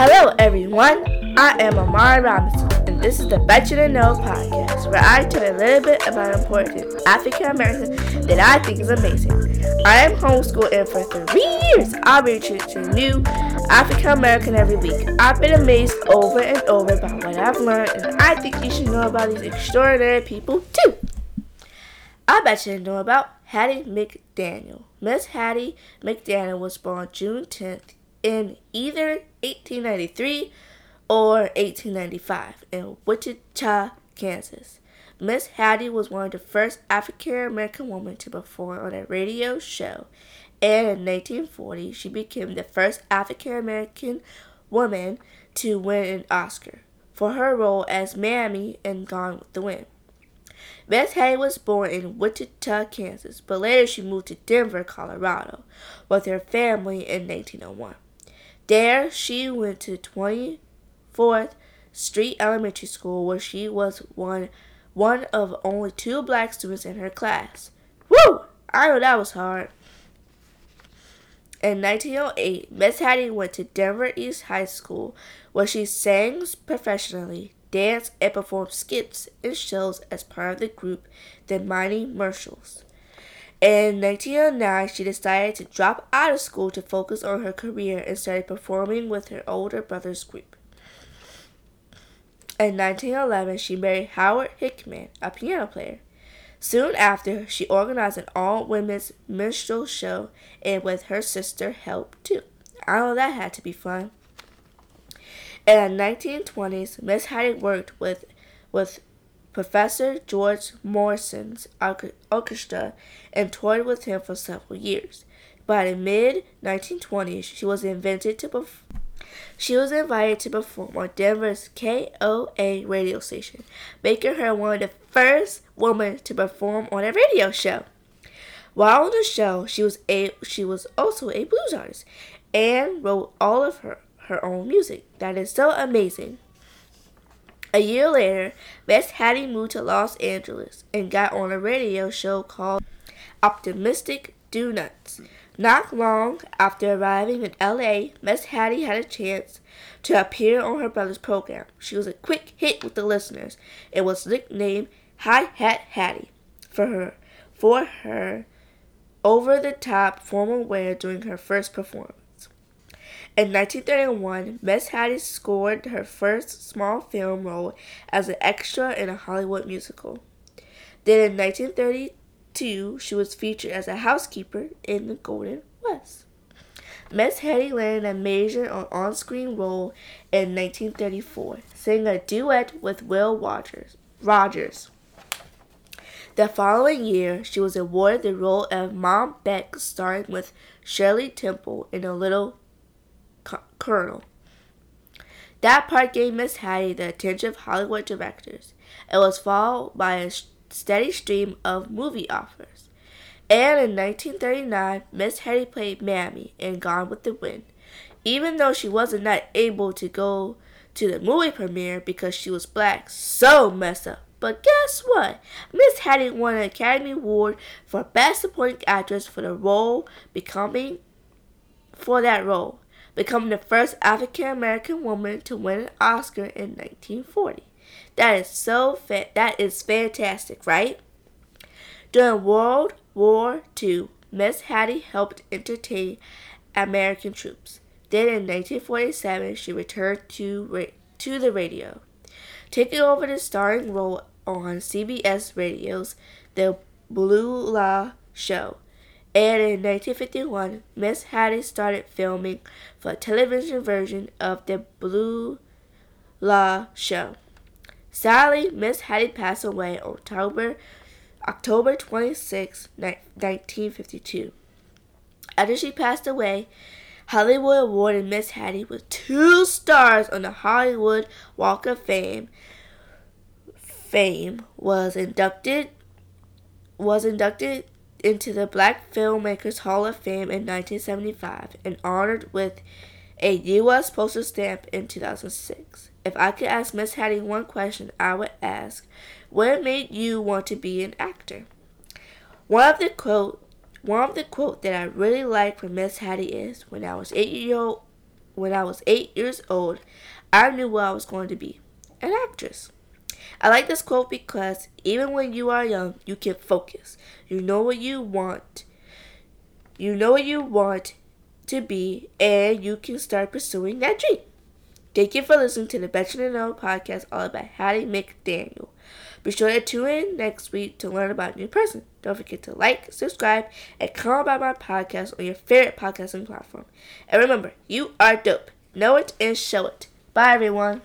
Hello, everyone. I am Amari Robinson, and this is the Bet You Didn't Know podcast, where I tell you a little bit about important African American that I think is amazing. I am homeschooled, and for three years, I'll be teaching new African American every week. I've been amazed over and over by what I've learned, and I think you should know about these extraordinary people too. I bet you didn't know about Hattie McDaniel. Miss Hattie McDaniel was born June 10th in either 1893 or 1895 in Wichita, Kansas. Miss Hattie was one of the first African American women to perform on a radio show, and in 1940 she became the first African American woman to win an Oscar for her role as Mammy in Gone with the Wind. Miss Hattie was born in Wichita, Kansas, but later she moved to Denver, Colorado, with her family in 1901. There, she went to 24th Street Elementary School, where she was one one of only two black students in her class. Woo! I know that was hard. In 1908, Miss Hattie went to Denver East High School, where she sang professionally, danced, and performed skits and shows as part of the group The Mighty Marshalls. In 1909, she decided to drop out of school to focus on her career and started performing with her older brother's group. In 1911, she married Howard Hickman, a piano player. Soon after, she organized an all women's minstrel show and with her sister helped too. I know that had to be fun. In the 1920s, Miss Hattie worked with, with Professor George Morrison's orchestra and toured with him for several years. By the mid 1920s, she was invited to perf- she was invited to perform on Denver's KOA radio station, making her one of the first women to perform on a radio show. While on the show, she was a she was also a blues artist and wrote all of her her own music. That is so amazing. A year later, Miss Hattie moved to Los Angeles and got on a radio show called Optimistic Do Nuts. Not long after arriving in LA, Miss Hattie had a chance to appear on her brother's program. She was a quick hit with the listeners and was nicknamed Hi Hat Hattie for her for her over the top formal wear during her first performance. In 1931, Miss Hattie scored her first small film role as an extra in a Hollywood musical. Then in 1932, she was featured as a housekeeper in The Golden West. Miss Hattie landed a major on screen role in 1934, singing a duet with Will Rogers. Rogers. The following year, she was awarded the role of Mom Beck, starring with Shirley Temple in A Little Colonel. That part gave Miss Hattie the attention of Hollywood directors. It was followed by a steady stream of movie offers. And in 1939, Miss Hattie played Mammy in Gone with the Wind, even though she wasn't not able to go to the movie premiere because she was black. So messed up. But guess what? Miss Hattie won an Academy Award for Best Supporting Actress for the role, becoming for that role becoming the first African American woman to win an Oscar in 1940. That is so fa- that is fantastic, right? During World War II, Miss Hattie helped entertain American troops. Then in 1947, she returned to ra- to the radio, taking over the starring role on CBS Radio's The Beulah Show and in 1951, Miss Hattie started filming for a television version of the Blue Law Show. Sadly, Miss Hattie passed away on October, October 26, 1952. After she passed away, Hollywood awarded Miss Hattie with two stars on the Hollywood Walk of Fame. Fame was inducted was inducted into the Black Filmmakers Hall of Fame in 1975 and honored with a U.S. postal stamp in 2006. If I could ask Miss Hattie one question, I would ask, what made you want to be an actor? One of the quote one of the quote that I really like from Miss Hattie is, when I was eight year old when I was eight years old, I knew what I was going to be an actress. I like this quote because even when you are young, you can focus. You know what you want. You know what you want to be, and you can start pursuing that dream. Thank you for listening to the Than Know podcast all about Hattie McDaniel. Be sure to tune in next week to learn about a new person. Don't forget to like, subscribe, and comment about my podcast on your favorite podcasting platform. And remember, you are dope. Know it and show it. Bye, everyone.